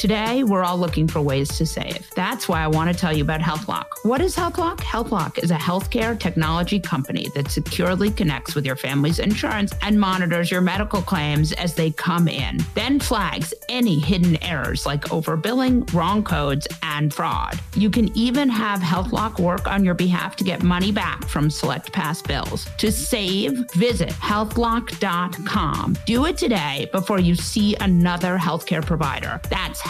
Today, we're all looking for ways to save. That's why I want to tell you about HealthLock. What is HealthLock? HealthLock is a healthcare technology company that securely connects with your family's insurance and monitors your medical claims as they come in, then flags any hidden errors like overbilling, wrong codes, and fraud. You can even have HealthLock work on your behalf to get money back from select past bills. To save, visit healthlock.com. Do it today before you see another healthcare provider. That's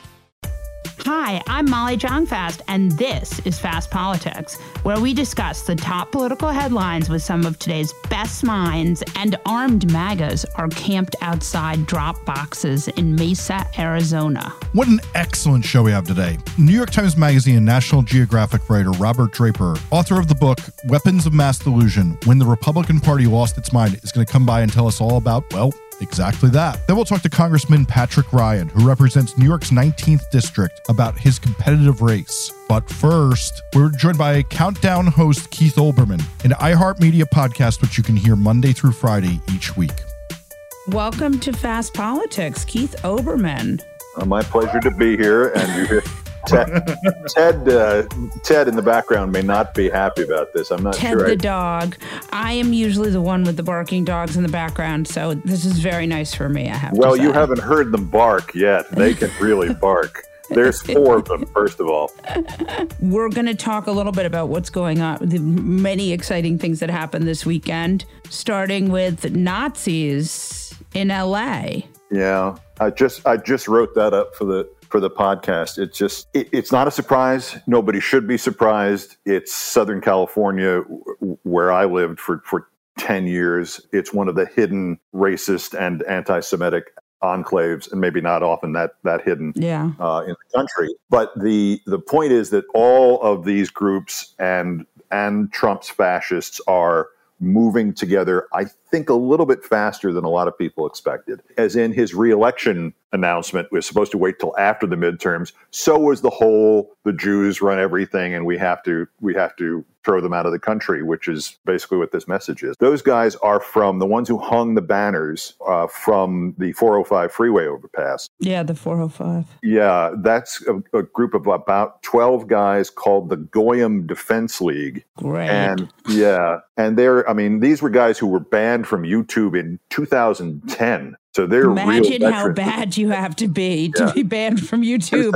Hi, I'm Molly Jong-Fast, and this is Fast Politics, where we discuss the top political headlines with some of today's best minds. And armed MAGAs are camped outside drop boxes in Mesa, Arizona. What an excellent show we have today. New York Times Magazine and National Geographic writer Robert Draper, author of the book Weapons of Mass Delusion When the Republican Party Lost Its Mind, is going to come by and tell us all about, well, Exactly that. Then we'll talk to Congressman Patrick Ryan, who represents New York's 19th district, about his competitive race. But first, we're joined by Countdown host Keith Olbermann, an iHeartMedia podcast, which you can hear Monday through Friday each week. Welcome to Fast Politics, Keith Olbermann. Uh, my pleasure to be here, and you hear Ted, Ted, uh, Ted in the background may not be happy about this. I'm not Ted sure. the I- dog. I am usually the one with the barking dogs in the background, so this is very nice for me. I have well, you haven't heard them bark yet. They can really bark. There's four of them, first of all. We're going to talk a little bit about what's going on, the many exciting things that happened this weekend, starting with Nazis in LA. Yeah, I just I just wrote that up for the for the podcast. It's just it, it's not a surprise. Nobody should be surprised. It's Southern California, where I lived for for ten years. It's one of the hidden racist and anti-Semitic enclaves, and maybe not often that that hidden Yeah. uh, in the country. But the the point is that all of these groups and and Trump's fascists are moving together. I think a little bit faster than a lot of people expected. As in his reelection announcement was supposed to wait till after the midterms. So was the whole the Jews run everything and we have to we have to throw them out of the country, which is basically what this message is. Those guys are from the ones who hung the banners uh, from the 405 freeway overpass. Yeah, the 405. Yeah, that's a, a group of about 12 guys called the Goyim Defense League. Great. And yeah, and they're, I mean, these were guys who were banned from YouTube in 2010. So they're Imagine how bad you have to be to Yeah. be banned from YouTube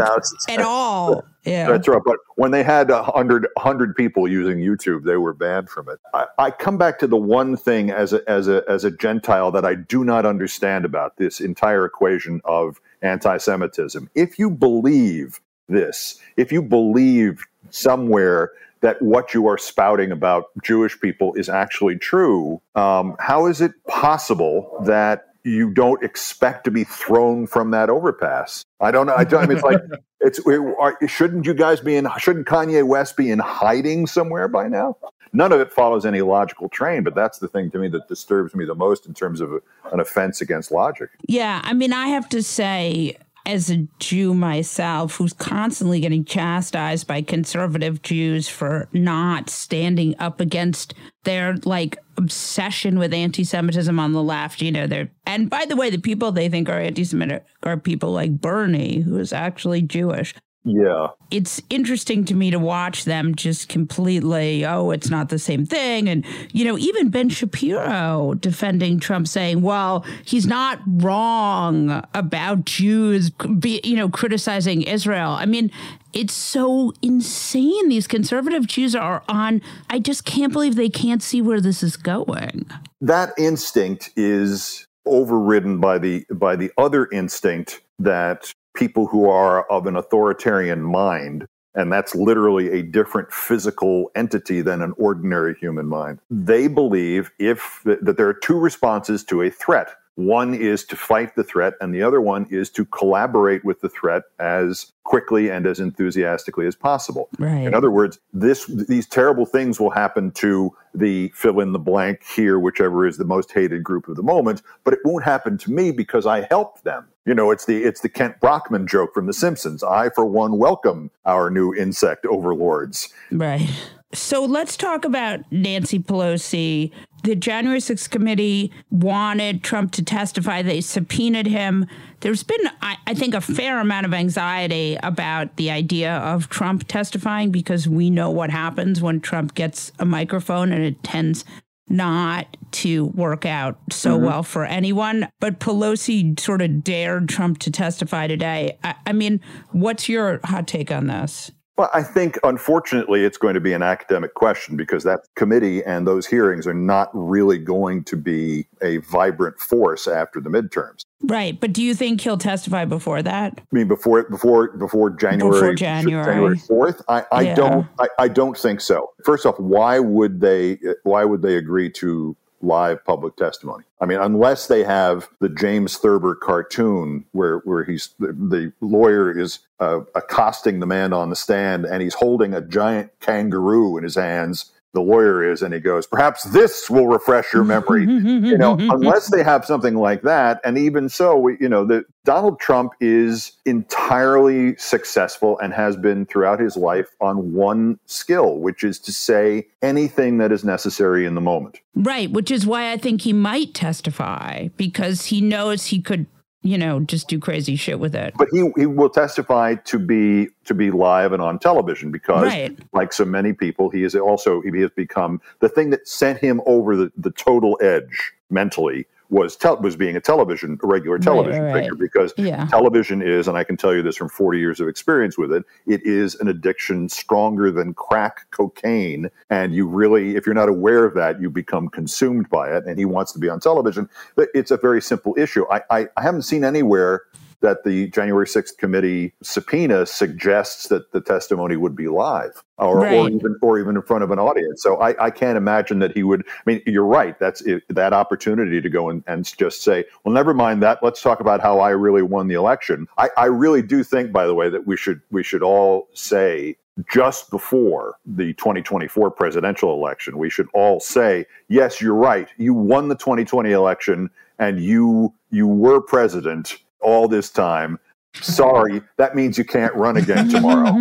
at all. Yeah. That's right. But when they had a hundred hundred people using YouTube, they were banned from it. I, I come back to the one thing as a as a as a Gentile that I do not understand about this entire equation of anti-Semitism. If you believe this, if you believe somewhere that what you are spouting about Jewish people is actually true, um, how is it possible that you don't expect to be thrown from that overpass? I don't know. I, don't, I mean, it's like it's are, shouldn't you guys be in? Shouldn't Kanye West be in hiding somewhere by now? None of it follows any logical train, but that's the thing to me that disturbs me the most in terms of a, an offense against logic. Yeah, I mean, I have to say, as a Jew myself, who's constantly getting chastised by conservative Jews for not standing up against their like obsession with anti-Semitism on the left, you know, they're and by the way, the people they think are anti-Semitic are people like Bernie, who is actually Jewish. Yeah. It's interesting to me to watch them just completely, oh, it's not the same thing. And, you know, even Ben Shapiro defending Trump saying, well, he's not wrong about Jews, be, you know, criticizing Israel. I mean, it's so insane. These conservative Jews are on, I just can't believe they can't see where this is going. That instinct is overridden by the by the other instinct that people who are of an authoritarian mind and that's literally a different physical entity than an ordinary human mind. They believe if that there are two responses to a threat. One is to fight the threat, and the other one is to collaborate with the threat as quickly and as enthusiastically as possible. Right. In other words, this these terrible things will happen to the fill in the blank here, whichever is the most hated group of the moment, but it won't happen to me because I helped them. You know, it's the it's the Kent Brockman joke from The Simpsons. I, for one, welcome our new insect overlords. Right. So let's talk about Nancy Pelosi. The January 6th committee wanted Trump to testify. They subpoenaed him. There's been, I, I, think, a fair amount of anxiety about the idea of Trump testifying because we know what happens when Trump gets a microphone and it tends not to work out so mm-hmm. well for anyone. But Pelosi sort of dared Trump to testify today. I, I mean, what's your hot take on this? Well, I think unfortunately it's going to be an academic question because that committee and those hearings are not really going to be a vibrant force after the midterms. Right, but do you think he'll testify before that? I mean, before before before January before January fourth? I, I yeah. don't I, I don't think so. First off, why would they why would they agree to live public testimony. I mean, unless they have the James Thurber cartoon where where he's the, the lawyer is uh, accosting the man on the stand and he's holding a giant kangaroo in his hands the lawyer is and he goes perhaps this will refresh your memory. You know unless they have something like that and even so we, you know that donald trump is entirely successful and has been throughout his life on one skill which is to say anything that is necessary in the moment. Right which is why i think he might testify because he knows he could you know, just do crazy shit with it. But he, he will testify to be to be live and on television because, right. like so many people, he is also he has become the thing that sent him over the, the total edge mentally was te- was being a television, a regular television right, right, figure, because yeah. television is, and I can tell you this from 40 years of experience with it, it is an addiction stronger than crack cocaine. And you really, if you're not aware of that, you become consumed by it. And he wants to be on television. But it's a very simple issue. I, I, I haven't seen anywhere that the January 6th committee subpoena suggests that the testimony would be live or, right. or even or even in front of an audience. So I, I, can't imagine that he would. I mean, you're right. That's it, that opportunity to go and, and just say, well, never mind that. Let's talk about how I really won the election. I, I really do think, by the way, that we should we should all say just before the 2024 presidential election, we should all say, yes, you're right. You won the 2020 election and you you were president all this time. Sorry, that means you can't run again tomorrow.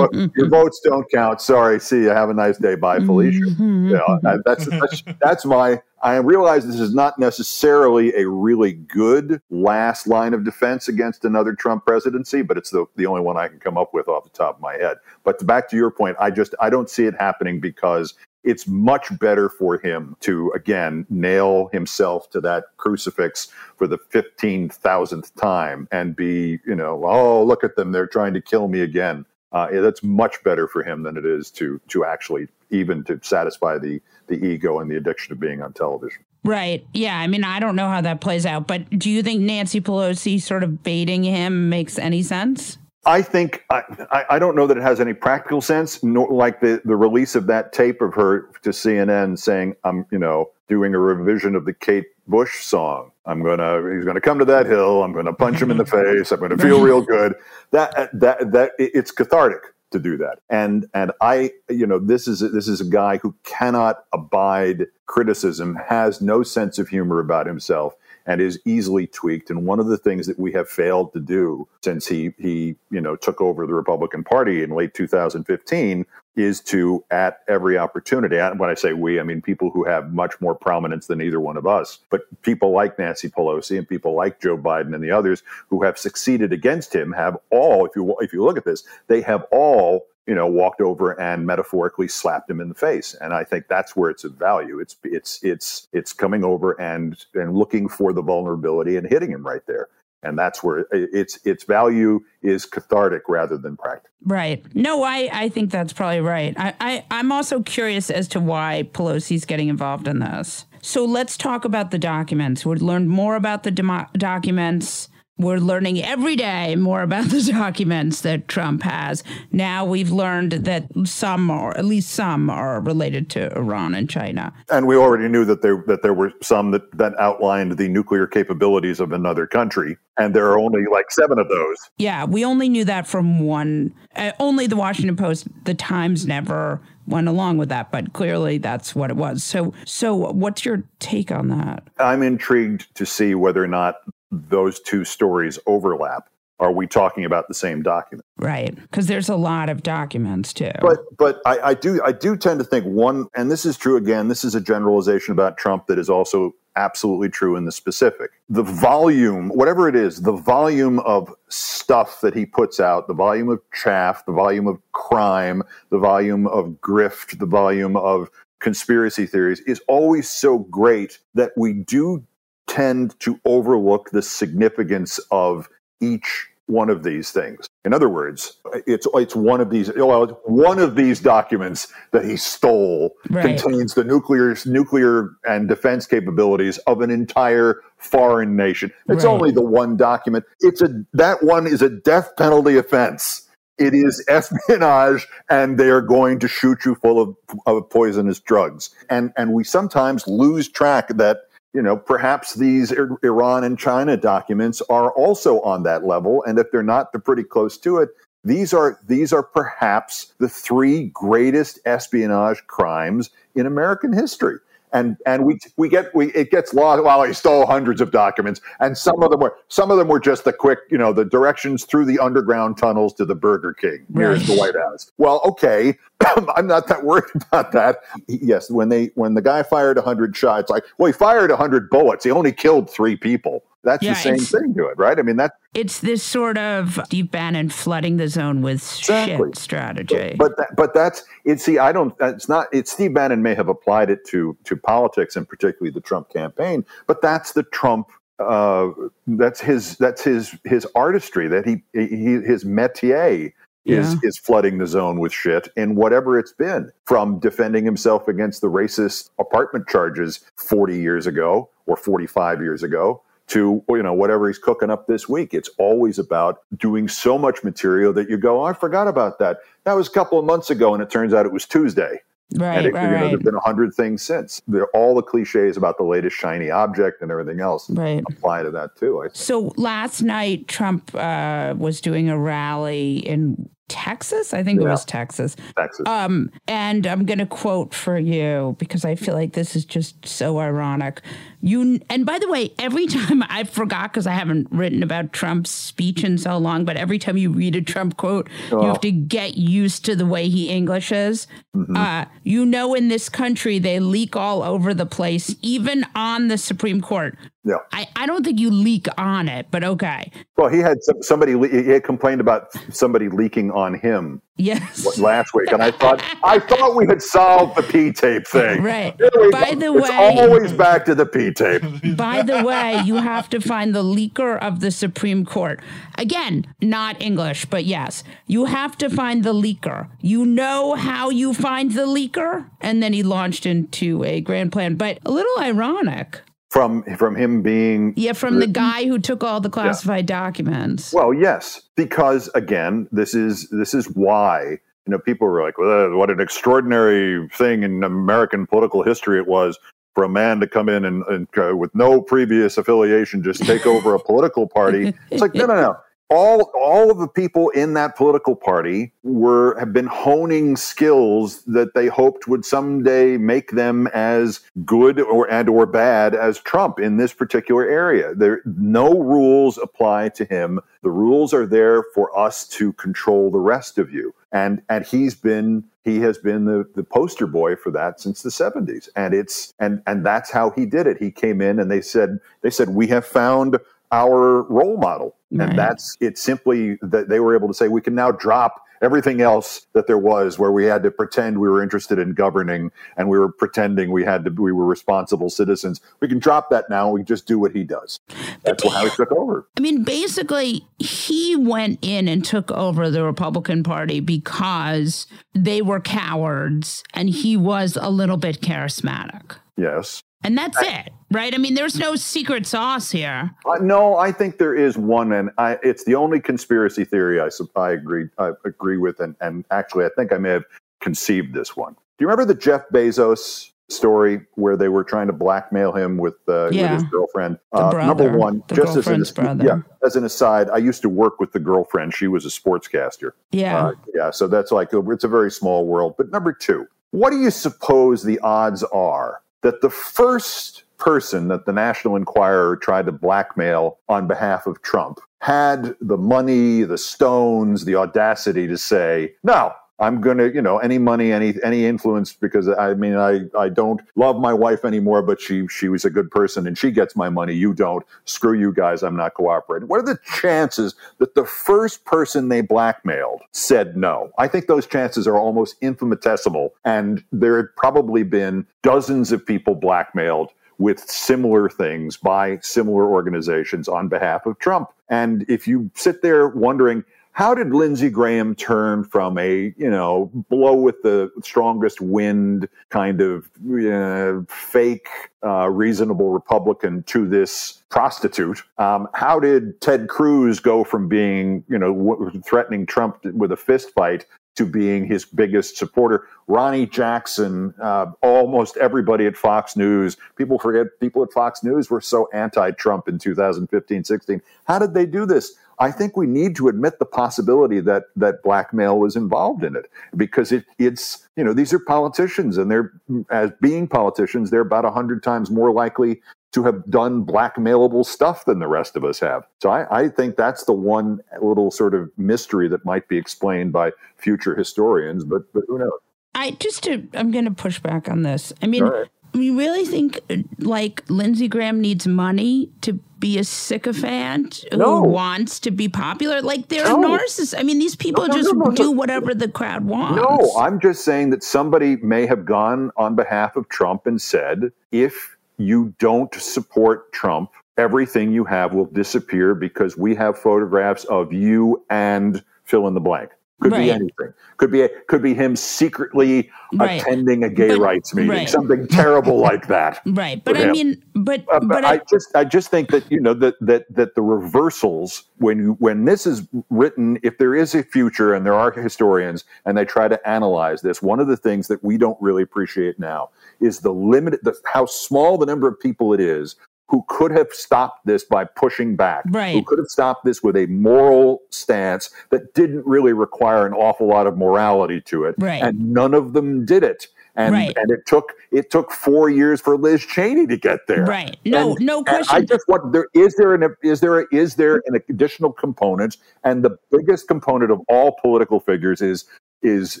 Your votes don't count. Sorry. See you. Have a nice day. Bye, Felicia. Yeah, that's, that's that's my. I realize this is not necessarily a really good last line of defense against another Trump presidency, but it's the the only one I can come up with off the top of my head. But back to your point, I just I don't see it happening because it's much better for him to again nail himself to that crucifix for the 15,000th time and be, you know, oh, look at them, they're trying to kill me again. Uh, that's much better for him than it is to to actually even to satisfy the the ego and the addiction of being on television. Right. Yeah. I mean, I don't know how that plays out, but do you think Nancy Pelosi sort of baiting him makes any sense? I think I, I don't know that it has any practical sense, nor like the, the release of that tape of her to CNN saying, "I'm you know doing a revision of the Kate Bush song. I'm gonna he's gonna come to that hill. I'm gonna punch him in the mm-hmm. face. I'm gonna feel real good." That that that it's cathartic to do that. And and I you know this is this is a guy who cannot abide criticism, has no sense of humor about himself and is easily tweaked. And one of the things that we have failed to do since he he you know took over the Republican Party in late 2015 is to at every opportunity when i say we i mean people who have much more prominence than either one of us but people like nancy pelosi and people like joe biden and the others who have succeeded against him have all if you if you look at this they have all you know, walked over and metaphorically slapped him in the face. And I think that's where it's of value. It's it's it's it's coming over and and looking for the vulnerability and hitting him right there. And that's where its its value is cathartic rather than practical. Right. No, I, I think that's probably right. I, I, I'm also curious as to why Pelosi's getting involved in this. So let's talk about the documents. We've learned more about the documents we're learning every day more about the documents that Trump has. Now we've learned that some, or at least some, are related to Iran and China. And we already knew that there that there were some that, that outlined the nuclear capabilities of another country, and there are only like seven of those. Yeah, we only knew that from one. Uh, only the Washington Post, the Times never went along with that, but clearly that's what it was. So, so what's your take on that? I'm intrigued to see whether or not those two stories overlap are we talking about the same document? Right because there's a lot of documents too. But but I, I, do i do tend to think one and this is true again this is a generalization about trump that is also absolutely true in the specific. The volume whatever it is the volume of stuff that he puts out the volume of chaff the volume of crime the volume of grift the volume of conspiracy theories is always so great that we do tend to overlook the significance of each one of these things. In other words, it's it's one of these well, one of these documents that he stole right. contains the nuclear nuclear and defense capabilities of an entire foreign nation. It's right. only the one document. It's a that one is a death penalty offense. It is espionage, and they are going to shoot you full of, of poisonous drugs. And and we sometimes lose track that you know, perhaps these Iran and China documents are also on that level, and if they're not, they're pretty close to it. These are these are perhaps the three greatest espionage crimes in American history and and we we get we it gets lost. Well, he stole hundreds of documents, and some of them were some of them were just the quick, you know, the directions through the underground tunnels to the Burger King. Here's the White House. Well, okay, I'm not that worried about that. Yes, when they when the guy fired hundred shots, like well, he fired hundred bullets. He only killed three people. That's yeah, the same thing to it, right? I mean, that it's this sort of Steve Bannon flooding the zone with exactly. shit strategy. But that, but that's it. See, I don't. It's not. It's Steve Bannon may have applied it to to politics and particularly the Trump campaign, but that's the Trump. Uh, that's his. That's his his artistry. That he, he his métier is yeah. is flooding the zone with shit and whatever it's been from defending himself against the racist apartment charges 40 years ago or 45 years ago to you know whatever he's cooking up this week. It's always about doing so much material that you go, oh, I forgot about that. That was a couple of months ago, and it turns out it was Tuesday. Right, and it, right, you know, right. There've been a hundred things since. They're all the cliches about the latest shiny object and everything else right. apply to that too. So last night, Trump uh, was doing a rally in Texas. I think yeah. it was Texas. Texas. Um, and I'm going to quote for you because I feel like this is just so ironic. You and by the way, every time I forgot because I haven't written about Trump's speech in so long, but every time you read a Trump quote, oh. you have to get used to the way he Englishes. Mm-hmm. Uh, you know, in this country, they leak all over the place, even on the Supreme Court. Yeah. I, I don't think you leak on it, but okay. Well, he had some, somebody he had complained about somebody leaking on him. Yes. Last week, and I thought I thought we had solved the P tape thing. Right. By go. the it's way, always back to the P tape. By the way, you have to find the leaker of the Supreme Court. Again, not English, but yes, you have to find the leaker. You know how you find the leaker, and then he launched into a grand plan, but a little ironic from from him being yeah from the, guy who took all the classified yeah. documents. Well yes because again this is this is why you know people were like well, what an extraordinary thing in american political history it was for a man to come in and, and uh, with no previous affiliation just take over a political party. It's like no no no all all of the people in that political party were have been honing skills that they hoped would someday make them as good or and or bad as Trump in this particular area. There no rules apply to him. The rules are there for us to control the rest of you. And and he's been he has been the, the poster boy for that since the 70s and it's and and that's how he did it he came in and they said they said we have found our role model Right. And that's it simply that they were able to say we can now drop everything else that there was where we had to pretend we were interested in governing and we were pretending we had to we were responsible citizens. We can drop that now and we just do what he does. That's how he took over. I mean, basically he went in and took over the Republican Party because they were cowards and he was a little bit charismatic. Yes. And that's I, it, right? I mean, there's no secret sauce here. Uh, no, I think there is one, and I, it's the only conspiracy theory I, I agree I agree with, and, and actually, I think I may have conceived this one. Do you remember the Jeff Bezos story where they were trying to blackmail him with, uh, yeah. with his girlfriend? Uh, number one, just as an, brother. yeah, as an aside, I used to work with the girlfriend. She was a sportscaster. Yeah, uh, yeah. So that's like it's a very small world. But number two, what do you suppose the odds are? That the first person that the National Enquirer tried to blackmail on behalf of Trump had the money, the stones, the audacity to say, no, I'm to, you know, any money, any any influence because I mean I I don't love my wife anymore, but she she was a good person and she gets my money, you don't. Screw you guys, I'm not cooperating. What are the chances that the first person they blackmailed said no? I think those chances are almost infinitesimal and there had probably been dozens of people blackmailed with similar things by similar organizations on behalf of Trump. And if you sit there wondering how did Lindsey Graham turn from a you know blow with the strongest wind kind of uh, fake uh, reasonable Republican to this prostitute? Um, how did Ted Cruz go from being you know w- threatening Trump with a fist fight to being his biggest supporter. Ronny Jackson, uh, almost everybody at Fox News, people forget people at Fox News were so anti Trump in 2015 16. How did they do this? I think we need to admit the possibility that that blackmail was involved in it because it, it's you know these are politicians and they're as being politicians they're about a hundred times more likely to have done blackmailable stuff than the rest of us have. So I, I, think that's the one little sort of mystery that might be explained by future historians, but but who knows? I just to I'm going to push back on this. I mean, right. we really think uh, like Lindsey Graham needs money to be a sycophant no. who wants to be popular. Like they're no. narcissists. I mean, these people no, just do whatever the crowd wants. No, I'm just saying that somebody may have gone on behalf of Trump and said, if you don't support Trump, everything you have will disappear because we have photographs of you and fill in the blank. Could right. be anything. Could be a, could be him secretly right. attending a gay but, rights meeting, right. something terrible like that. Right, but I mean, but uh, but, but I, I, just I just think that you know that that that the reversals when you when this is written, if there is a future and there are historians and they try to analyze this, one of the things that we don't really appreciate now is the limit, the, how small the number of people it is who could have stopped this by pushing back, right. who could have stopped this with a moral stance that didn't really require an awful lot of morality to it, right. and none of them did it. And, right. and it took it took four years for Liz Cheney to get there. Right. No, and, no question. I just want there is there an is there a, is there an additional component, and the biggest component of all political figures is is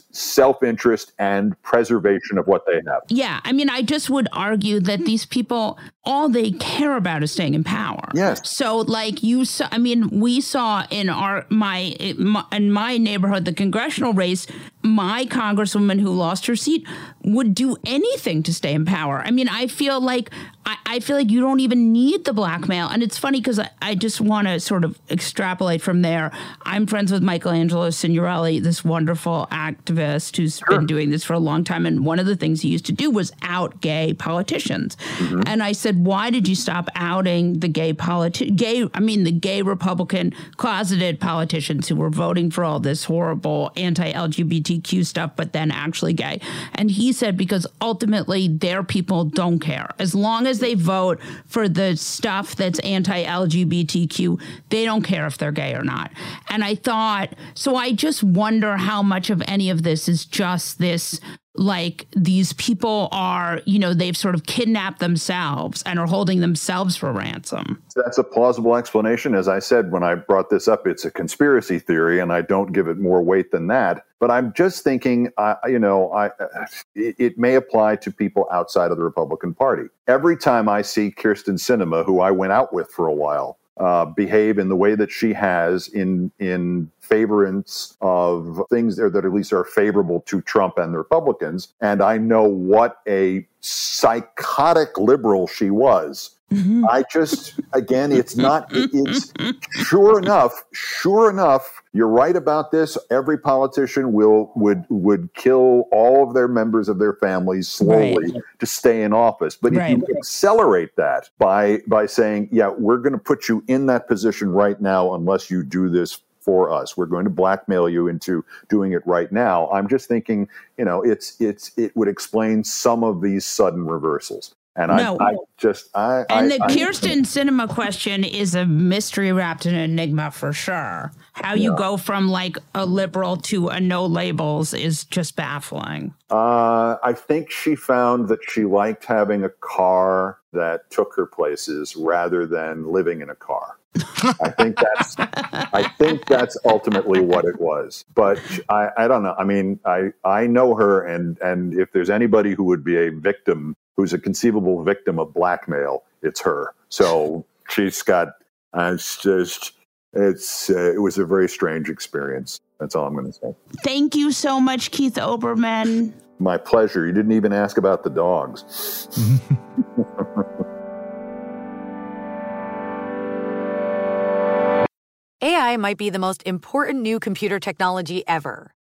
self-interest and preservation of what they have. Yeah, I mean I just would argue that these people all they care about is staying in power. Yes. So like you saw I mean we saw in our my in my neighborhood the congressional race my congresswoman who lost her seat would do anything to stay in power. I mean I feel like I, I feel like you don't even need the blackmail. And it's funny because I, I just want to sort of extrapolate from there. I'm friends with Michelangelo Signorile, this wonderful activist who's sure. been doing this for a long time. And one of the things he used to do was out gay politicians. Mm-hmm. And I said, why did you stop outing the gay politi- gay, I mean, the gay Republican closeted politicians who were voting for all this horrible anti-LGBTQ LGBTQ stuff, but then actually gay. And he said because ultimately their people don't care. As long as they vote for the stuff that's anti LGBTQ, they don't care if they're gay or not. And I thought, so I just wonder how much of any of this is just this like these people are, you know, they've sort of kidnapped themselves and are holding themselves for ransom. That's a plausible explanation. As I said when I brought this up, it's a conspiracy theory, and I don't give it more weight than that. But I'm just thinking, uh, you know, I, it, it may apply to people outside of the Republican Party. Every time I see Kyrsten Sinema, who I went out with for a while, uh, behave in the way that she has in in favorance of things there that at least are favorable to Trump and the Republicans. And I know what a psychotic liberal she was. Mm-hmm. I just, again, it's not, it's sure enough, sure enough, you're right about this. Every politician will, would, would kill all of their members of their families slowly right. to stay in office. But right. if you accelerate that by, by saying, yeah, we're going to put you in that position right now unless you do this for us. We're going to blackmail you into doing it right now. I'm just thinking, you know, it's it's it would explain some of these sudden reversals. And no. I, I, just I and I, the Kyrsten Sinema question is a mystery wrapped in an enigma for sure. How you go from like a liberal to a no labels is just baffling. Uh, I think she found that she liked having a car that took her places rather than living in a car. I think that's I think that's ultimately what it was. But I, I don't know. I mean, I, I know her and and if there's anybody who would be a victim who's a conceivable victim of blackmail, it's her. So she's got uh, it's just it's uh, it was a very strange experience. That's all I'm going to say. Thank you so much, Keith Olbermann. My pleasure. You didn't even ask about the dogs. AI might be the most important new computer technology ever.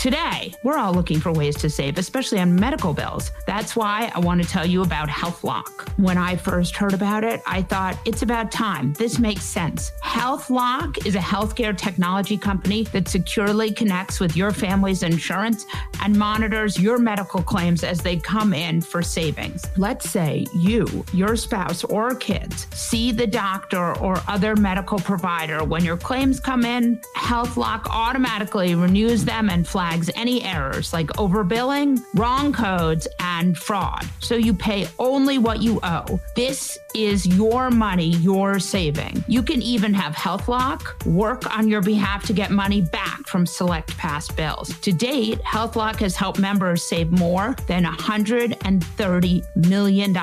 Today, we're all looking for ways to save, especially on medical bills. That's why I want to tell you about HealthLock. When I first heard about it, I thought it's about time. This makes sense. HealthLock is a healthcare technology company that securely connects with your family's insurance and monitors your medical claims as they come in for savings. Let's say you, your spouse, or kids see the doctor or other medical provider when your claims come in, HealthLock automatically renews them and flags flags any errors like overbilling, wrong codes, and fraud. So you pay only what you owe. This is your money you're saving. You can even have HealthLock work on your behalf to get money back from select past bills. To date, HealthLock has helped members save more than $130 million.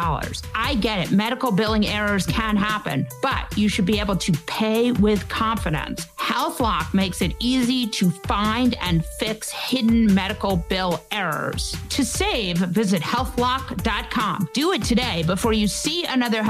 I get it, medical billing errors can happen, but you should be able to pay with confidence. HealthLock makes it easy to find and fix hidden medical bill errors. To save, visit healthlock.com. Do it today before you see another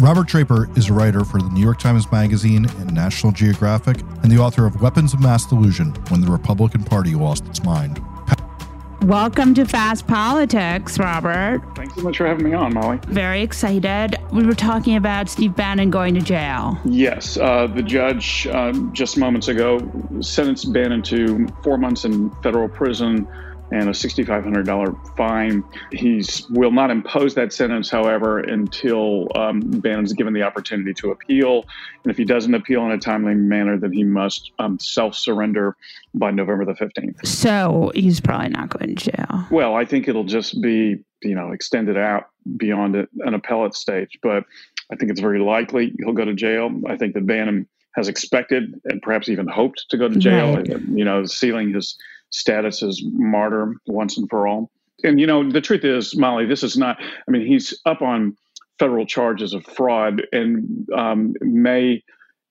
Robert Draper is a writer for the New York Times Magazine and National Geographic and the author of Weapons of Mass Delusion When the Republican Party Lost Its Mind. Welcome to Fast Politics, Robert. Thanks so much for having me on, Molly. Very excited. We were talking about Steve Bannon going to jail. Yes, uh, the judge um, just moments ago sentenced Bannon to four months in federal prison and a $6,500 fine. He will not impose that sentence, however, until um, Bannon's given the opportunity to appeal. And if he doesn't appeal in a timely manner, then he must um, self surrender by November the 15th. So he's probably not going to jail. Well, I think it'll just be, you know, extended out beyond an appellate stage. But I think it's very likely he'll go to jail. I think that Bannon has expected and perhaps even hoped to go to jail. Right. You know, sealing his status as martyr once and for all. And, you know, the truth is, Molly, this is not, I mean, he's up on federal charges of fraud and um, may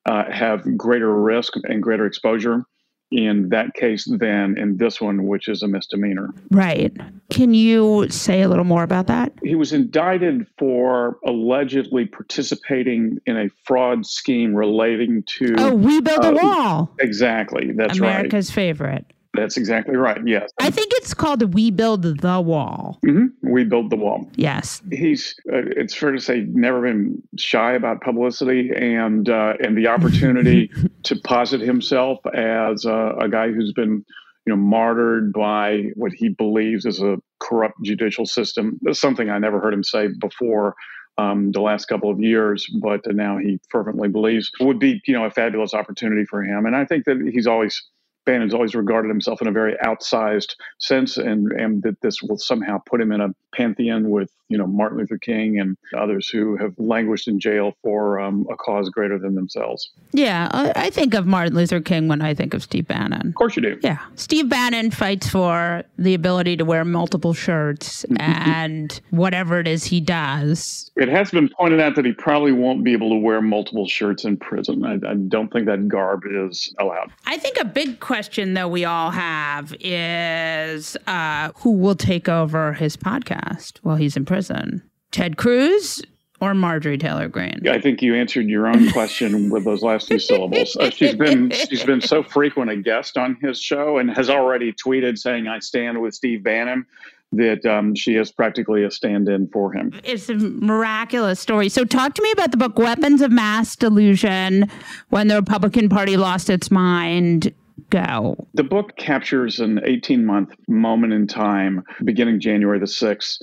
uh, have greater risk and greater exposure in that case than in this one, which is a misdemeanor. Right. Can you say a little more about that? He was indicted for allegedly participating in a fraud scheme relating to. Oh, we build uh, a wall. Exactly. That's America's right. America's favorite. That's exactly right. Yes. I think it's called We Build the Wall. Mm-hmm. We Build the Wall. Yes. He's, uh, it's fair to say, never been shy about publicity and, uh, and the opportunity to posit himself as a, a guy who's been you know, martyred by what he believes is a corrupt judicial system. That's something I never heard him say before um, the last couple of years, but now he fervently believes would be, you know, a fabulous opportunity for him. And I think that he's always Bannon's always regarded himself in a very outsized sense, and and that this will somehow put him in a pantheon with you know Martin Luther King and others who have languished in jail for um, a cause greater than themselves. Yeah, I think of Martin Luther King when I think of Steve Bannon. Of course you do. Yeah, Steve Bannon fights for the ability to wear multiple shirts and whatever it is he does. It has been pointed out that he probably won't be able to wear multiple shirts in prison. I, I don't think that garb is allowed. I think a big question though we all have is uh, who will take over his podcast while he's in prison? Ted Cruz or Marjorie Taylor Greene? I think you answered your own question with those last two syllables. Uh, she's been she's been so frequent a guest on his show and has already tweeted saying I stand with Steve Bannon that um, she is practically a stand-in for him. It's a miraculous story. So talk to me about the book Weapons of Mass Delusion when the Republican Party lost its mind go? The book captures an 18 month moment in time beginning January the 6th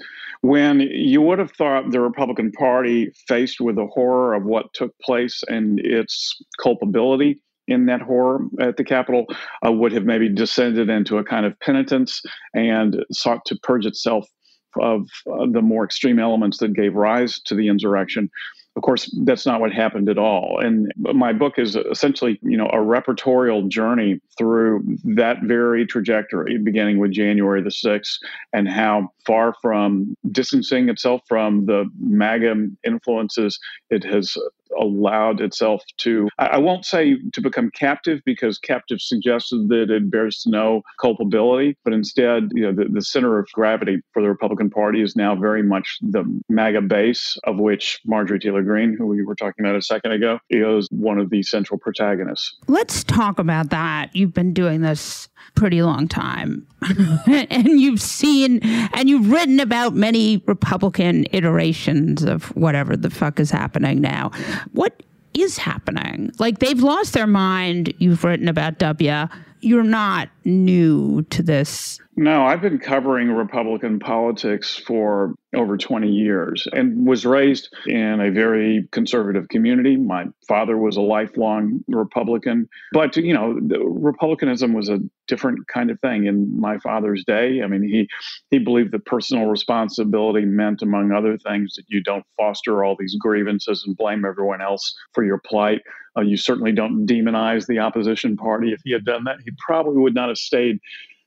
when you would have thought the Republican Party, faced with the horror of what took place and its culpability in that horror at the Capitol, uh, would have maybe descended into a kind of penitence and sought to purge itself of uh, the more extreme elements that gave rise to the insurrection. Of course, that's not what happened at all. And my book is essentially, you know, a repertorial journey through that very trajectory, beginning with January the 6th, and how far from distancing itself from the MAGA influences it has allowed itself to, I won't say to become captive because captive suggested that it bears no culpability, but instead, you know, the, the center of gravity for the Republican Party is now very much the MAGA base, of which Marjorie Taylor Greene, who we were talking about a second ago, is one of the central protagonists. Let's talk about that. You've been doing this pretty long time. and you've seen and you've written about many Republican iterations of whatever the fuck is happening now. What is happening? Like they've lost their mind. You've written about W. you're not new to this no, I've been covering Republican politics for over 20 years and was raised in a very conservative community. My father was a lifelong Republican, but you know, republicanism was a different kind of thing in my father's day. I mean, he he believed that personal responsibility meant among other things that you don't foster all these grievances and blame everyone else for your plight. Uh, you certainly don't demonize the opposition party. If he had done that, he probably would not have stayed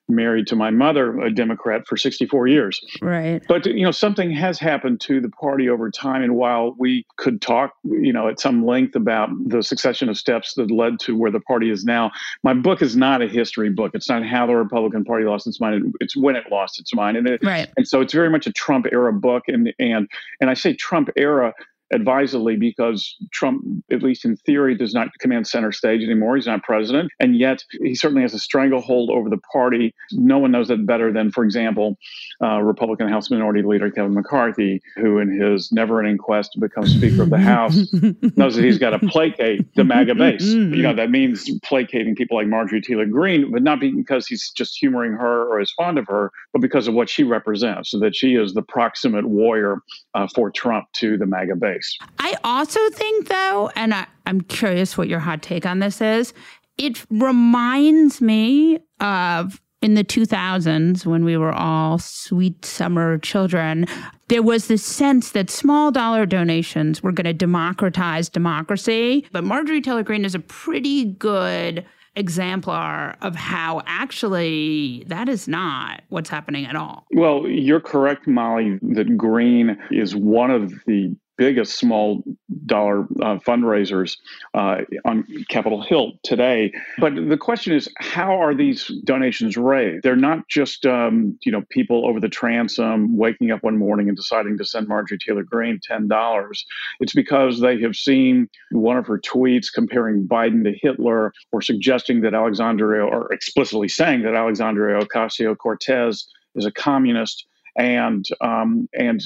married to my mother, a Democrat, for 64 years. Right. But, you know, something has happened to the party over time. And while we could talk, you know, at some length about the succession of steps that led to where the party is now, my book is not a history book. It's not how the Republican Party lost its mind. It's when it lost its mind. And, it, right. and so it's very much a Trump era book. And, and, and I say Trump era advisedly because Trump, at least in theory, does not command center stage anymore. He's not president. And yet he certainly has a stranglehold over the party. No one knows that better than, for example, uh, Republican House Minority Leader Kevin McCarthy, who in his never ending quest to become Speaker of the House knows that he's got to placate the MAGA base. You know, that means placating people like Marjorie Taylor Greene, but not because he's just humoring her or is fond of her, but because of what she represents, so that she is the proximate warrior uh, for Trump to the MAGA base. I also think, though, and I, I'm curious what your hot take on this is, it reminds me of in the 2000s when we were all sweet summer children there was this sense that small dollar donations were going to democratize democracy. But marjorie taylor greene is a pretty good exemplar of how actually that is not what's happening at all. Well you're correct molly that greene is one of the biggest small dollar uh, fundraisers uh, on Capitol Hill today. But the question is, how are these donations raised? They're not just um, you know people over the transom waking up one morning and deciding to send Marjorie Taylor Greene ten dollars. It's because they have seen one of her tweets comparing Biden to Hitler, or suggesting that Alexandria, or explicitly saying that Alexandria Ocasio Cortez is a communist and um, and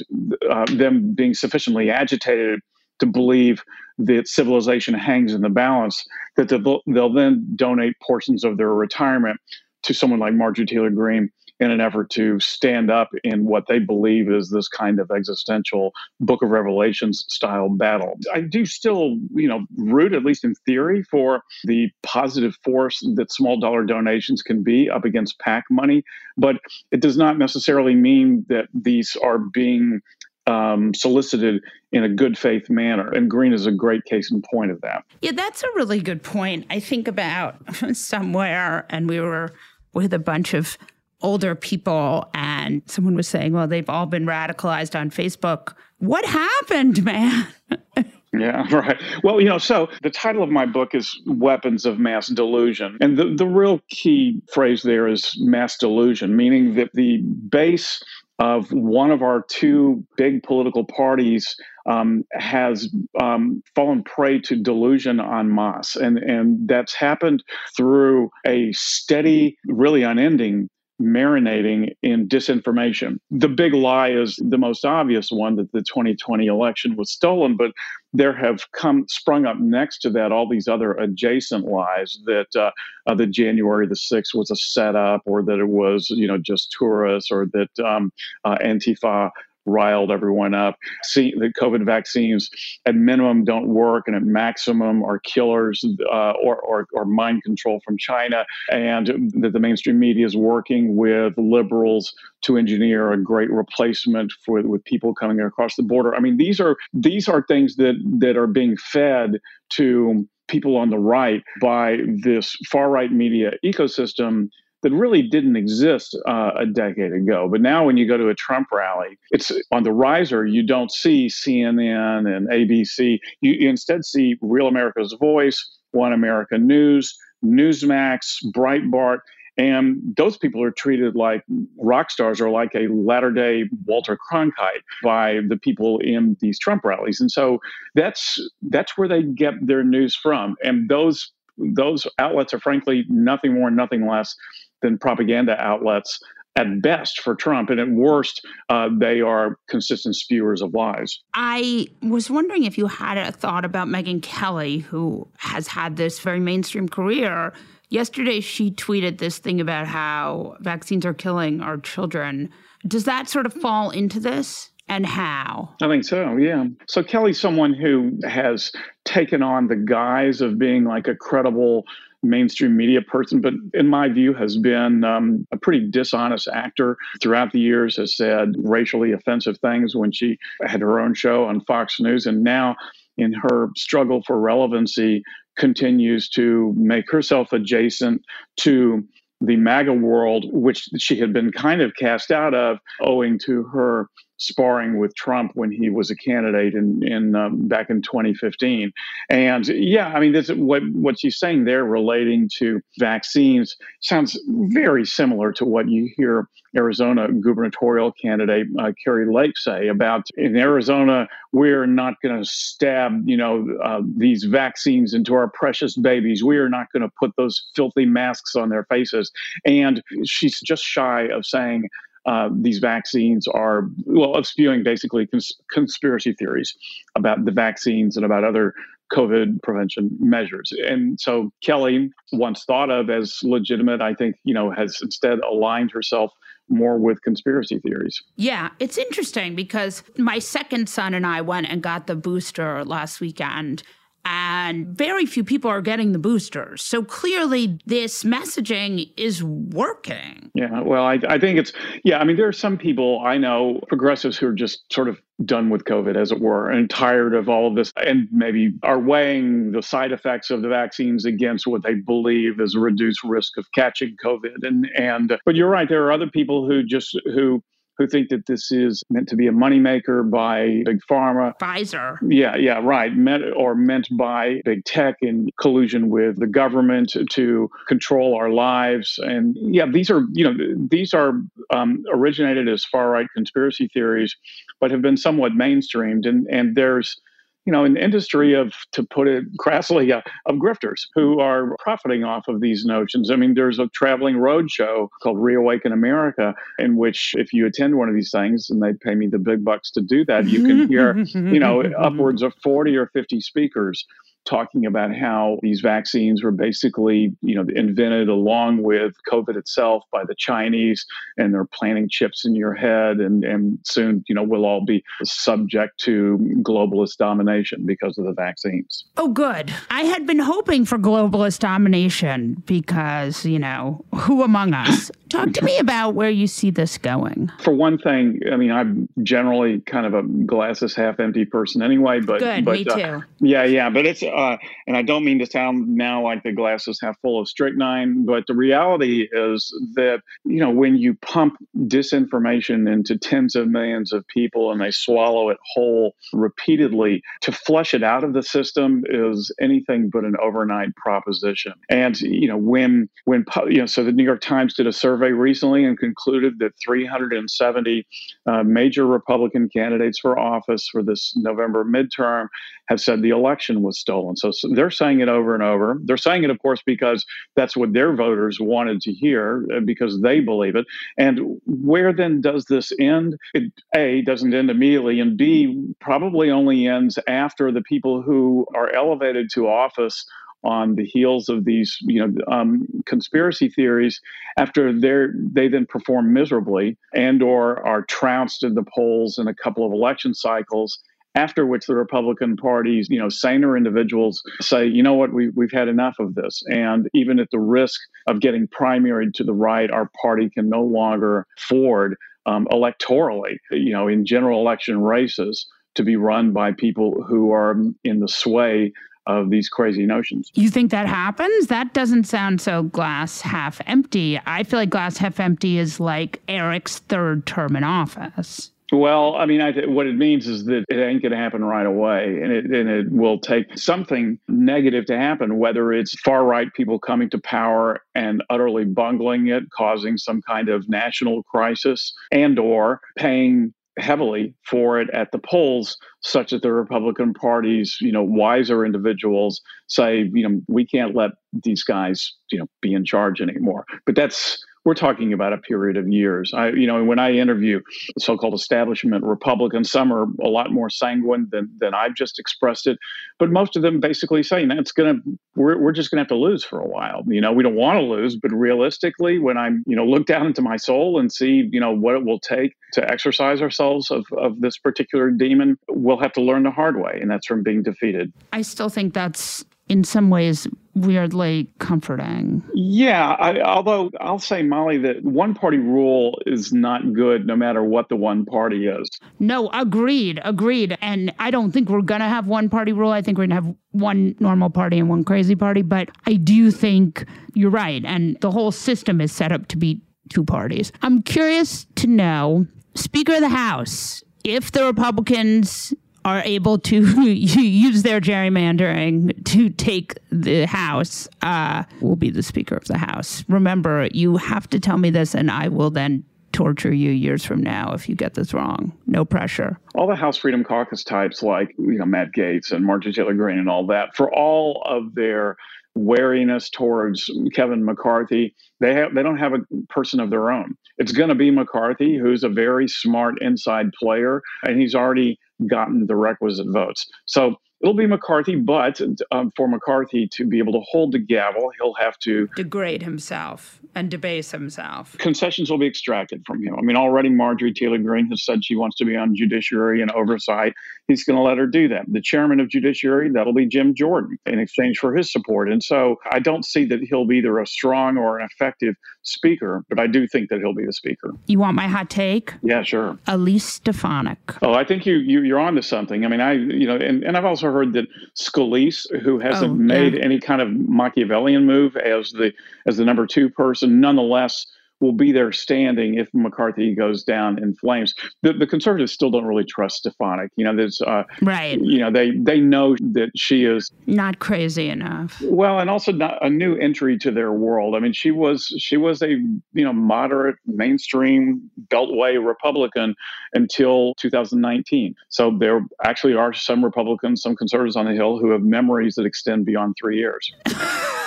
uh, them being sufficiently agitated to believe that civilization hangs in the balance, that they'll, they'll then donate portions of their retirement to someone like Marjorie Taylor Greene in an effort to stand up in what they believe is this kind of existential Book of Revelations style battle. I do still, you know, root, at least in theory, for the positive force that small dollar donations can be up against PAC money, but it does not necessarily mean that these are being um, solicited in a good faith manner. And Greene is a great case in point of that. Yeah, that's a really good point. I think about somewhere, and we were with a bunch of older people and someone was saying, well, they've all been radicalized on Facebook. What happened, man? Yeah, right. Well, you know, so the title of my book is Weapons of Mass Delusion. And the, the real key phrase there is mass delusion, meaning that the base of one of our two big political parties um, has um, fallen prey to delusion en masse. And, and that's happened through a steady, really unending marinating in disinformation. The big lie is the most obvious one that the 2020 election was stolen, but there have come sprung up next to that all these other adjacent lies that uh, uh, the January the 6th was a setup or that it was, you know, just tourists or that um, uh, Antifa riled everyone up. See, the COVID vaccines at minimum don't work, and at maximum are killers uh, or, or, or mind control from China, and that the mainstream media is working with liberals to engineer a great replacement for with people coming across the border. I mean, these are these are things that that are being fed to people on the right by this far right media ecosystem that really didn't exist uh, a decade ago. But now, when you go to a Trump rally, it's on the riser. You don't see CNN and ABC. You, you instead see Real America's Voice, One America News, Newsmax, Breitbart. And those people are treated like rock stars or like a latter day Walter Cronkite by the people in these Trump rallies. And so that's that's where they get their news from. And those those outlets are frankly nothing more, nothing less than propaganda outlets at best for Trump, and at worst, uh, they are consistent spewers of lies. I was wondering if you had a thought about Megyn Kelly, who has had this very mainstream career Yesterday, she tweeted this thing about how vaccines are killing our children. Does that sort of fall into this? And how? I think so, yeah. So Kelly's someone who has taken on the guise of being like a credible mainstream media person, but in my view, has been um, a pretty dishonest actor throughout the years, has said racially offensive things when she had her own show on Fox News. And now, in her struggle for relevancy, continues to make herself adjacent to the MAGA world, which she had been kind of cast out of owing to her sparring with Trump when he was a candidate in, in um, back in 2015. And yeah, I mean, this what what she's saying there relating to vaccines sounds very similar to what you hear Arizona gubernatorial candidate uh, Kari Lake say about in Arizona we're not going to stab you know uh, these vaccines into our precious babies. We are not going to put those filthy masks on their faces. And she's just shy of saying uh, these vaccines are, well, of spewing basically cons- conspiracy theories about the vaccines and about other COVID prevention measures. And so Kelly, once thought of as legitimate, I think, you know, has instead aligned herself more with conspiracy theories. Yeah, it's interesting because my second son and I went and got the booster last weekend and very few people are getting the boosters. So clearly, this messaging is working. Yeah, well, I, I think it's, yeah, I mean, there are some people I know, progressives, who are just sort of done with COVID, as it were, and tired of all of this, and maybe are weighing the side effects of the vaccines against what they believe is a reduced risk of catching COVID. And, and, but you're right, there are other people who just, who, who think that this is meant to be a moneymaker by big pharma. Pfizer. Yeah, yeah, right. Meant, or meant by big tech in collusion with the government to control our lives. And yeah, these are, you know, these are um, originated as far right conspiracy theories, but have been somewhat mainstreamed. And, and there's, you know, an industry of, to put it crassly, uh, of grifters who are profiting off of these notions. I mean, there's a traveling road show called Reawaken America, in which if you attend one of these things, and they pay me the big bucks to do that, you can hear, you know, upwards of 40 or 50 speakers talking about how these vaccines were basically, you know, invented along with COVID itself by the Chinese, and they're planting chips in your head, and and soon, you know, we'll all be subject to globalist domination because of the vaccines. Oh, good. I had been hoping for globalist domination because, you know, who among us? Talk to me about where you see this going. For one thing, I mean, I'm generally kind of a glasses half empty person anyway, but good, but, me too. Uh, yeah, yeah, but it's uh, and I don't mean to sound now like the glasses half full of strychnine, but the reality is that you know when you pump disinformation into tens of millions of people and they swallow it whole repeatedly, to flush it out of the system is anything but an overnight proposition. And you know when when you know so the New York Times did a survey survey recently and concluded that 370 uh, major Republican candidates for office for this November midterm have said the election was stolen. So, so, they're saying it over and over. They're saying it, of course, because that's what their voters wanted to hear, uh, because they believe it. And where then does this end? It, A, doesn't end immediately, and B, probably only ends after the people who are elevated to office on the heels of these, you know, um, conspiracy theories, after they they then perform miserably and or are trounced in the polls in a couple of election cycles. After which the Republican Party's, you know, saner individuals say, you know what, we, we've had enough of this. And even at the risk of getting primaried to the right, our party can no longer afford um, electorally, you know, in general election races to be run by people who are in the sway of these crazy notions. You think that happens? That doesn't sound so glass half empty. I feel like glass half empty is like Eric's third term in office. Well, I mean, I th- what it means is that it ain't going to happen right away, and it and it will take something negative to happen. Whether it's far right people coming to power and utterly bungling it, causing some kind of national crisis, and or paying heavily for it at the polls, such that the Republican Party's, you know, wiser individuals say, you know, we can't let these guys, you know, be in charge anymore. But that's we're talking about a period of years. I, you know, when I interview so-called establishment Republicans, some are a lot more sanguine than than I've just expressed it, but most of them basically saying that's going to we're we're just going to have to lose for a while. You know, we don't want to lose, but realistically, when I'm you know look down into my soul and see you know what it will take to exercise ourselves of of this particular demon, we'll have to learn the hard way, and that's from being defeated. I still think that's in some ways weirdly comforting. Yeah, I, although I'll say, Molly, that one party rule is not good no matter what the one party is. No, agreed, agreed. And I don't think we're going to have one party rule. I think we're going to have one normal party and one crazy party. But I do think you're right. And the whole system is set up to be two parties. I'm curious to know Speaker of the House, if the Republicans are able to use their gerrymandering to take the House uh, will be the Speaker of the House. Remember, you have to tell me this, and I will then torture you years from now if you get this wrong. No pressure. All the House Freedom Caucus types, like you know Matt Gaetz and Marjorie Taylor Greene and all that, for all of their wariness towards Kevin McCarthy, they have they don't have a person of their own. It's going to be McCarthy, who's a very smart inside player, and he's already gotten the requisite votes. So it'll be McCarthy, but um, for McCarthy to be able to hold the gavel, he'll have to degrade himself and debase himself. Concessions will be extracted from him. I mean, already Marjorie Taylor Greene has said she wants to be on judiciary and oversight. He's going to let her do that. The chairman of judiciary, that'll be Jim Jordan in exchange for his support. And so I don't see that he'll be either a strong or an effective speaker, but I do think that he'll be the speaker. You want my hot take? Yeah, sure. Elise Stefanik. Oh, I think you, you you're on to something. I mean, I you know, and, and I've also heard that Scalise, who hasn't oh, made yeah. any kind of Machiavellian move as the as the number two person, nonetheless will be there standing if McCarthy goes down in flames. The, the conservatives still don't really trust Stefanik. You know, there's uh, right. You know, they they know that she is not crazy enough. Well, and also not a new entry to their world. I mean, she was she was a you know moderate mainstream Beltway Republican until 2019. So there actually are some Republicans, some conservatives on the Hill who have memories that extend beyond three years.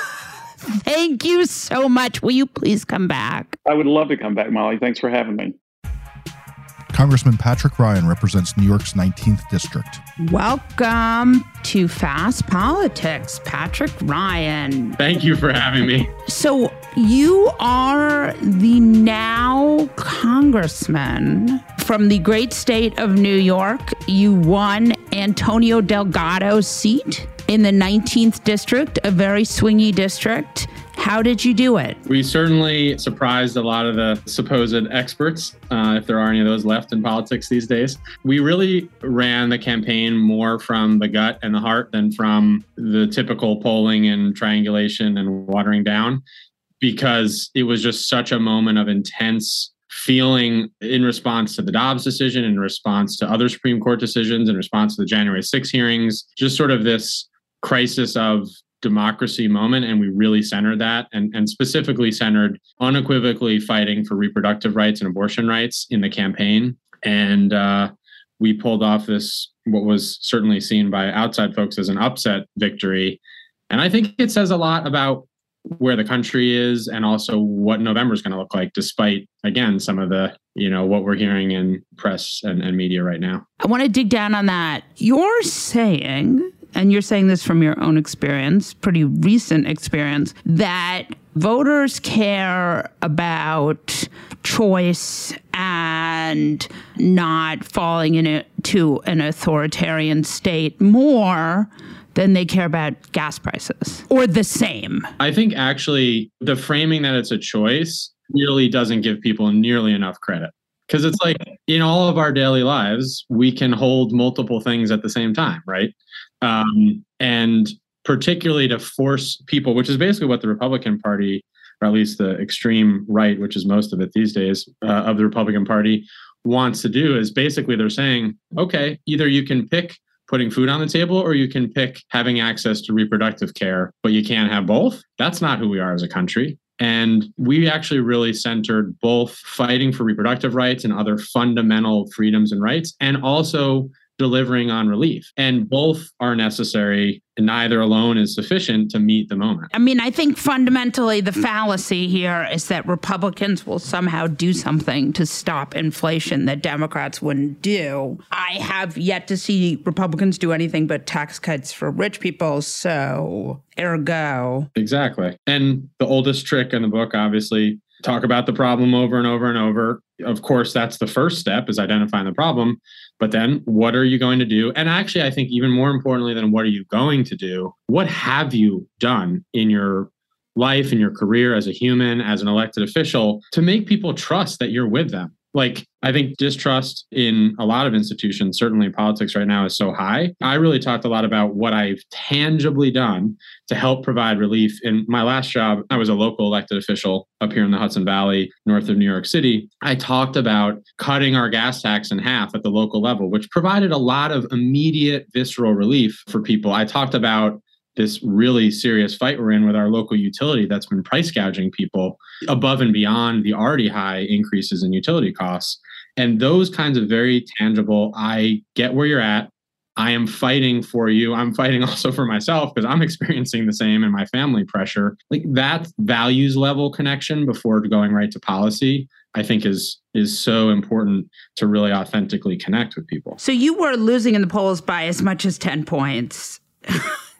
Thank you so much. Will you please come back? I would love to come back, Molly. Thanks for having me. Congressman Patrick Ryan represents New York's 19th district. Welcome to Fast Politics, Patrick Ryan. Thank you for having me. So, you are the now congressman from the great state of New York. You won Antonio Delgado's seat in the 19th district, a very swingy district. How did you do it? We certainly surprised a lot of the supposed experts, uh, if there are any of those left in politics these days. We really ran the campaign more from the gut and the heart than from the typical polling and triangulation and watering down because it was just such a moment of intense feeling in response to the Dobbs decision, in response to other Supreme Court decisions, in response to the January 6 hearings, just sort of this crisis of democracy moment and we really centered that and, and specifically centered unequivocally fighting for reproductive rights and abortion rights in the campaign. And uh, we pulled off this what was certainly seen by outside folks as an upset victory. And i think it says a lot about where the country is and also what november is going to look like despite again some of the you know what we're hearing in press and, and media right now. I want to dig down on that. You're saying and you're saying this from your own experience, pretty recent experience, that voters care about choice and not falling into an authoritarian state more than they care about gas prices or the same. I think actually the framing that it's a choice really doesn't give people nearly enough credit. Because it's like in all of our daily lives, we can hold multiple things at the same time, right? Um, and particularly to force people, which is basically what the Republican Party, or at least the extreme right, which is most of it these days, uh, of the Republican Party, wants to do is basically they're saying, okay, either you can pick putting food on the table or you can pick having access to reproductive care, but you can't have both. That's not who we are as a country. And we actually really centered both fighting for reproductive rights and other fundamental freedoms and rights, and also delivering on relief. And both are necessary, and neither alone is sufficient to meet the moment. I mean, I think fundamentally the fallacy here is that Republicans will somehow do something to stop inflation that Democrats wouldn't do. I have yet to see Republicans do anything but tax cuts for rich people. So, ergo. Exactly. And the oldest trick in the book, obviously, talk about the problem over and over and over. Of course, that's the first step is identifying the problem. But then what are you going to do? And actually, I think even more importantly than what are you going to do, what have you done in your life, in your career as a human, as an elected official to make people trust that you're with them? Like I think distrust in a lot of institutions, certainly politics right now, is so high. I really talked a lot about what I've tangibly done to help provide relief. In my last job, I was a local elected official up here in the Hudson Valley, north of New York City. I talked about cutting our gas tax in half at the local level, which provided a lot of immediate visceral relief for people. I talked about this really serious fight we're in with our local utility that's been price gouging people above and beyond the already high increases in utility costs. And those kinds of very tangible, I get where you're at. I am fighting for you. I'm fighting also for myself because I'm experiencing the same in my family pressure. Like that values level connection before going right to policy, I think is is so important to really authentically connect with people. So you were losing in the polls by as much as 10 points.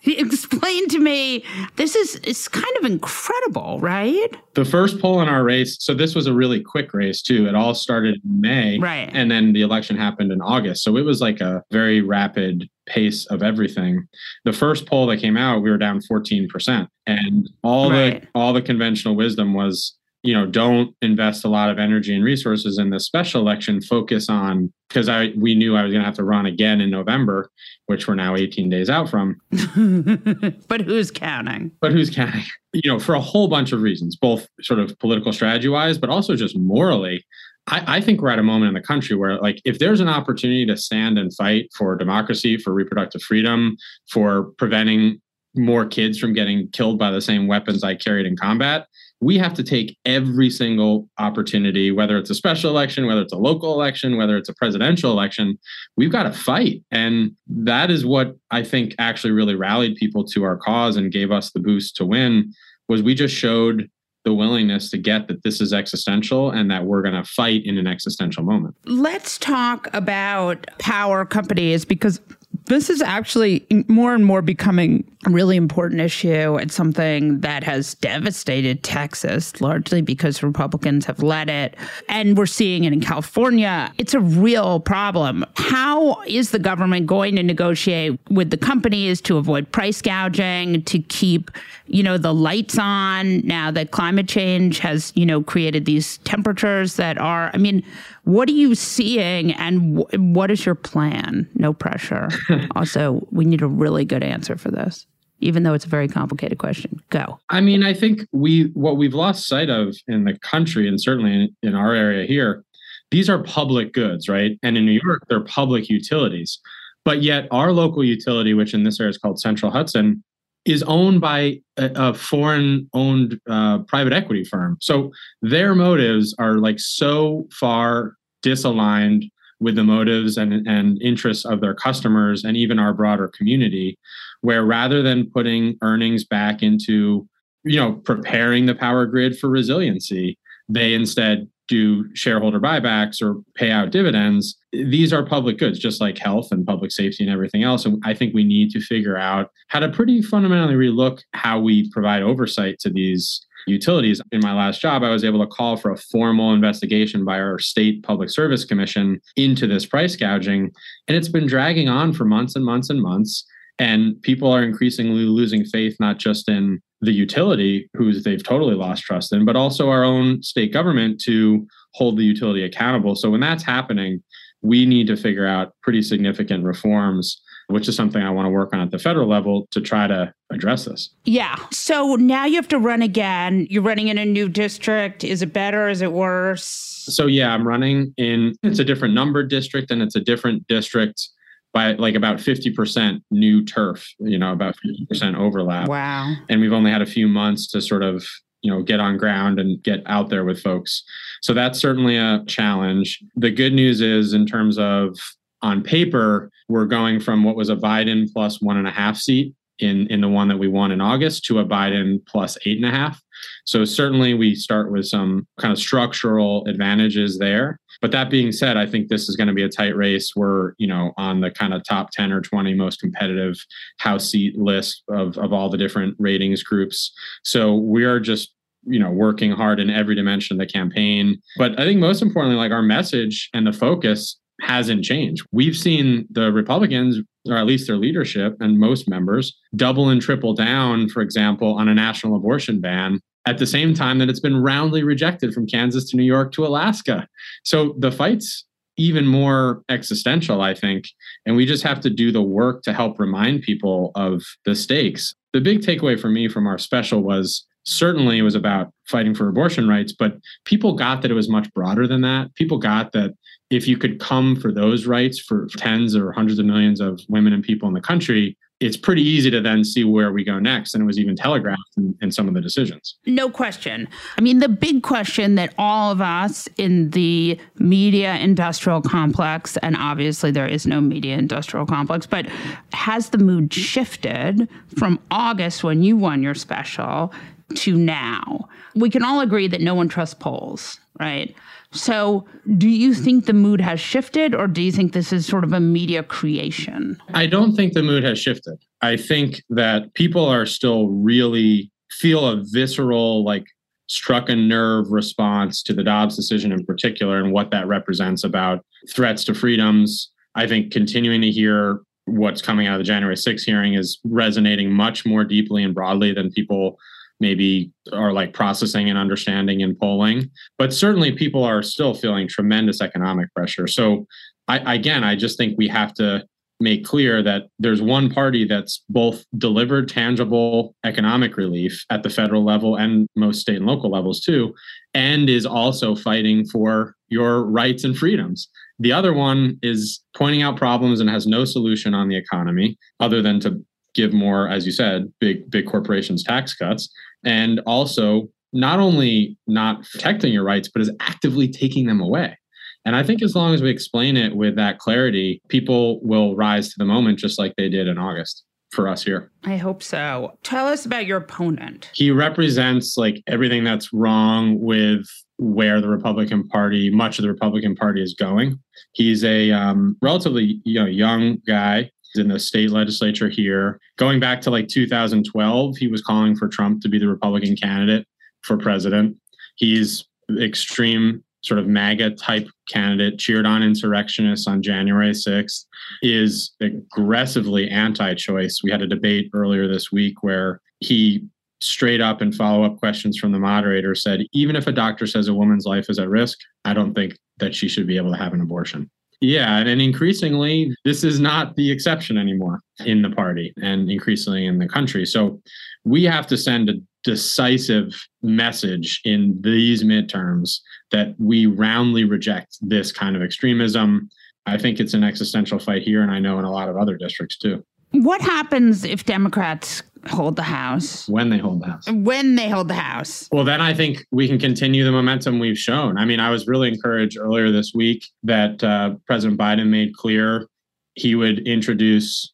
He explained to me this is it's kind of incredible, right? The first poll in our race, so this was a really quick race too. It all started in May. Right. And then the election happened in August. So it was like a very rapid pace of everything. The first poll that came out, we were down 14%. And all right. the all the conventional wisdom was you know don't invest a lot of energy and resources in the special election. Focus on because i we knew i was going to have to run again in november which we're now 18 days out from. But who's counting? But who's counting? You know for a whole bunch of reasons both sort of political strategy wise but also just morally. I, I think we're at a moment in the country where like if there's an opportunity to stand and fight for democracy for reproductive freedom for preventing more kids from getting killed by the same weapons I carried in combat we have to take every single opportunity, whether it's a special election, whether it's a local election, whether it's a presidential election, we've got to fight. And that is what I think actually really rallied people to our cause and gave us the boost to win was we just showed the willingness to get that this is existential and that we're going to fight in an existential moment. Let's talk about power companies because this is actually more and more becoming really important issue. It's something that has devastated Texas, largely because Republicans have led it. And we're seeing it in California. It's a real problem. How is the government going to negotiate with the companies to avoid price gouging, to keep, you know, the lights on now that climate change has, you know, created these temperatures that are, I mean, what are you seeing and w- what is your plan? No pressure. also, we need a really good answer for this even though it's a very complicated question. Go. I mean, I think we what we've lost sight of in the country and certainly in, in, our area here, these are public goods, right? And in New York, they're public utilities. But yet our local utility, which in this area is called Central Hudson, is owned by a, a foreign owned uh, private equity firm. So their motives are like so far disaligned with the motives and, and interests of their customers and even our broader community, where rather than putting earnings back into, you know, preparing the power grid for resiliency, they instead do shareholder buybacks or pay out dividends. These are public goods, just like health and public safety and everything else. And I think we need to figure out how to pretty fundamentally relook how we provide oversight to these utilities. In my last job, I was able to call for a formal investigation by our state public service commission into this price gouging. And it's been dragging on for months and months and months. And people are increasingly losing faith, not just in the utility, who they've totally lost trust in, but also our own state government to hold the utility accountable. So when that's happening, we need to figure out pretty significant reforms which is something I want to work on at the federal level to try to address this. Yeah. So now you have to run again. You're running in a new district. Is it better? Is it worse? So, yeah, I'm running in, it's a different numbered district and it's a different district by like about 50% new turf, you know, about 50% overlap. Wow. And we've only had a few months to sort of, you know, get on ground and get out there with folks. So that's certainly a challenge. The good news is in terms of on paper, we're going from what was a Biden plus one and a half seat in in the one that we won in August to a Biden plus eight and a half. So certainly we start with some kind of structural advantages there. But that being said, I think this is going to be a tight race. We're, you know, on the kind of top 10 or 20 most competitive House seat list of, of all the different ratings groups. So we are just you know working hard in every dimension of the campaign but i think most importantly like our message and the focus hasn't changed we've seen the republicans or at least their leadership and most members double and triple down for example on a national abortion ban at the same time that it's been roundly rejected from Kansas to New York to Alaska. So the fight's even more existential, I think. And we just have to do the work to help remind people of the stakes. The big takeaway for me from our special was certainly it was about fighting for abortion rights, but people got that it was much broader than that. People got that if you could come for those rights for tens or hundreds of millions of women and people in the country, it's pretty easy to then see where we go next. And it was even telegraphed in, in, some of the decisions. No question. I mean, the big question that all of us in the media industrial complex, and obviously there is no media industrial complex, but has the mood shifted from August when you won your special to now? We can all agree that no one trusts polls, right? So, do you think the mood has shifted, or do you think this is sort of a media creation? I don't think the mood has shifted. I think that people are still really feel a visceral, like, struck a nerve response to the Dobbs decision in particular and what that represents about threats to freedoms. I think continuing to hear what's coming out of the January 6th hearing is resonating much more deeply and broadly than people maybe are like processing and understanding and polling. But certainly people are still feeling tremendous economic pressure. So I again, I just think we have to make clear that there's one party that's both delivered tangible economic relief at the federal level and most state and local levels too, and is also fighting for your rights and freedoms. The other one is pointing out problems and has no solution on the economy other than to give more, as you said, big big corporations tax cuts, and also not only not protecting your rights, but is actively taking them away. And I think as long as we explain it with that clarity, people will rise to the moment just like they did in August for us here. I hope so. Tell us about your opponent. He represents like everything that's wrong with where the Republican Party, much of the Republican Party is going. He's a um, relatively you know, young guy in the state legislature here. Going back to like 2012, he was calling for Trump to be the Republican candidate for president. He's extreme sort of MAGA type candidate, cheered on insurrectionists on January 6th, is aggressively anti choice. We had a debate earlier this week where he straight up in follow up questions from the moderator said, even if a doctor says a woman's life is at risk, I don't think that she should be able to have an abortion. Yeah, and increasingly, this is not the exception anymore in the party and increasingly in the country. So we have to send a decisive message in these midterms that we roundly reject this kind of extremism. I think it's an existential fight here, and I know in a lot of other districts too. What happens if Democrats hold the House? When they hold the House. When they hold the House. Well, then I think we can continue the momentum we've shown. I mean, I was really encouraged earlier this week that uh, President Biden made clear he would introduce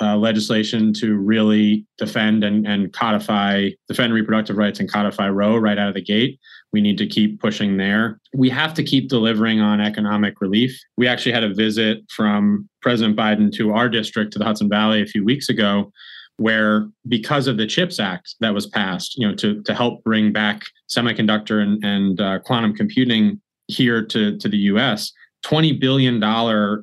uh, legislation to really defend and, and codify, defend reproductive rights and codify Roe right out of the gate. We need to keep pushing there. We have to keep delivering on economic relief. We actually had a visit from President Biden to our district, to the Hudson Valley, a few weeks ago, where because of the CHIPS Act that was passed, you know, to, to help bring back semiconductor and, and uh, quantum computing here to, to the US, $20 billion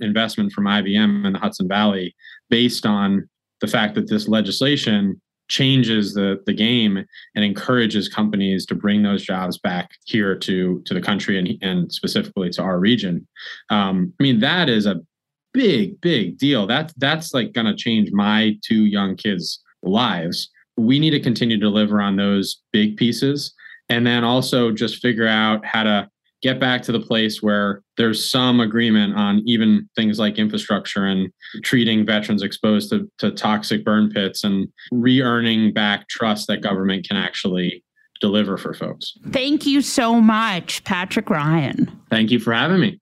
investment from IBM in the Hudson Valley based on the fact that this legislation changes the the game and encourages companies to bring those jobs back here to to the country and and specifically to our region. Um, I mean that is a big big deal. That's that's like going to change my two young kids' lives. We need to continue to deliver on those big pieces and then also just figure out how to get back to the place where there's some agreement on even things like infrastructure and treating veterans exposed to, to toxic burn pits and re-earning back trust that government can actually deliver for folks. Thank you so much, Patrick Ryan. Thank you for having me.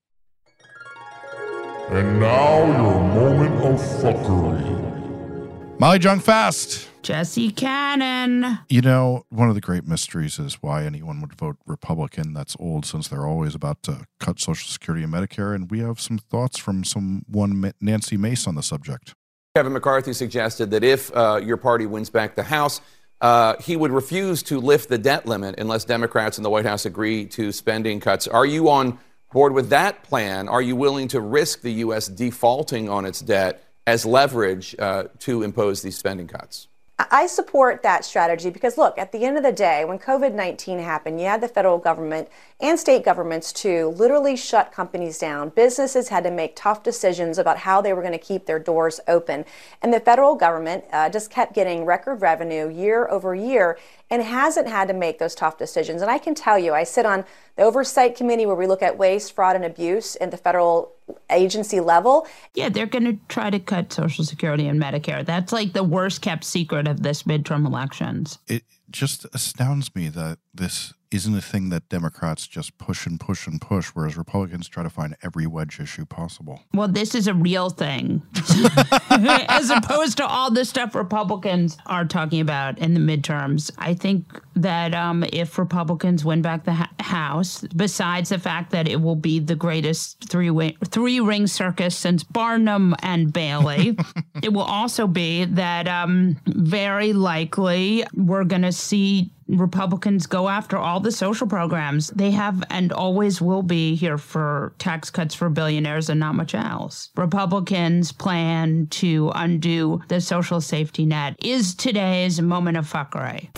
And now your moment of fuckery. Molly Jong Fast. Jesse Cannon. You know, one of the great mysteries is why anyone would vote Republican. That's old since they're always about to cut Social Security and Medicare. And we have some thoughts from someone, Nancy Mace, on the subject. Kevin McCarthy suggested that if uh, your party wins back the House, uh, he would refuse to lift the debt limit unless Democrats in the White House agree to spending cuts. Are you on board with that plan? Are you willing to risk the U.S. defaulting on its debt as leverage uh, to impose these spending cuts? I support that strategy because, look, at the end of the day, when COVID 19 happened, you had the federal government and state governments to literally shut companies down. Businesses had to make tough decisions about how they were going to keep their doors open. And the federal government uh, just kept getting record revenue year over year and hasn't had to make those tough decisions. And I can tell you, I sit on the oversight committee where we look at waste, fraud, and abuse at the federal agency level. Yeah, they're going to try to cut Social Security and Medicare. That's like the worst kept secret of this midterm elections. It just astounds me that this isn't a thing that Democrats just push and push and push, whereas Republicans try to find every wedge issue possible. Well, this is a real thing, as opposed to all the stuff Republicans are talking about in the midterms. I think that um, if Republicans win back the ha- House, besides the fact that it will be the greatest three three ring circus since Barnum and Bailey, it will also be that um, very likely we're going to see Republicans go after all the social programs. They have and always will be here for tax cuts for billionaires and not much else. Republicans plan to undo the social safety net is today's moment of fuckery.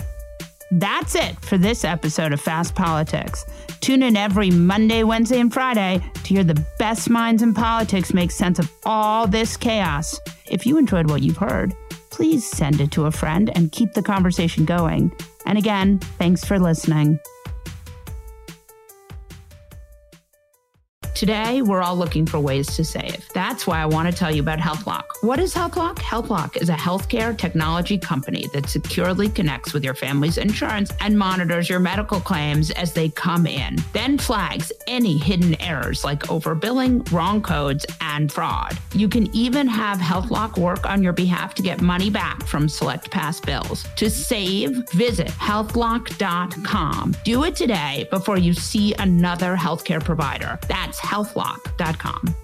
That's it for this episode of Fast Politics. Tune in every Monday, Wednesday, and Friday to hear the best minds in politics make sense of all this chaos. If you enjoyed what you've heard, please send it to a friend and keep the conversation going. And again, thanks for listening. Today, we're all looking for ways to save. That's why I want to tell you about HealthLock. What is HealthLock? HealthLock is a healthcare technology company that securely connects with your family's insurance and monitors your medical claims as they come in, then flags any hidden errors like overbilling, wrong codes, and fraud. You can even have HealthLock work on your behalf to get money back from select past bills. To save, visit healthlock.com. Do it today before you see another healthcare provider. That's healthlock.com.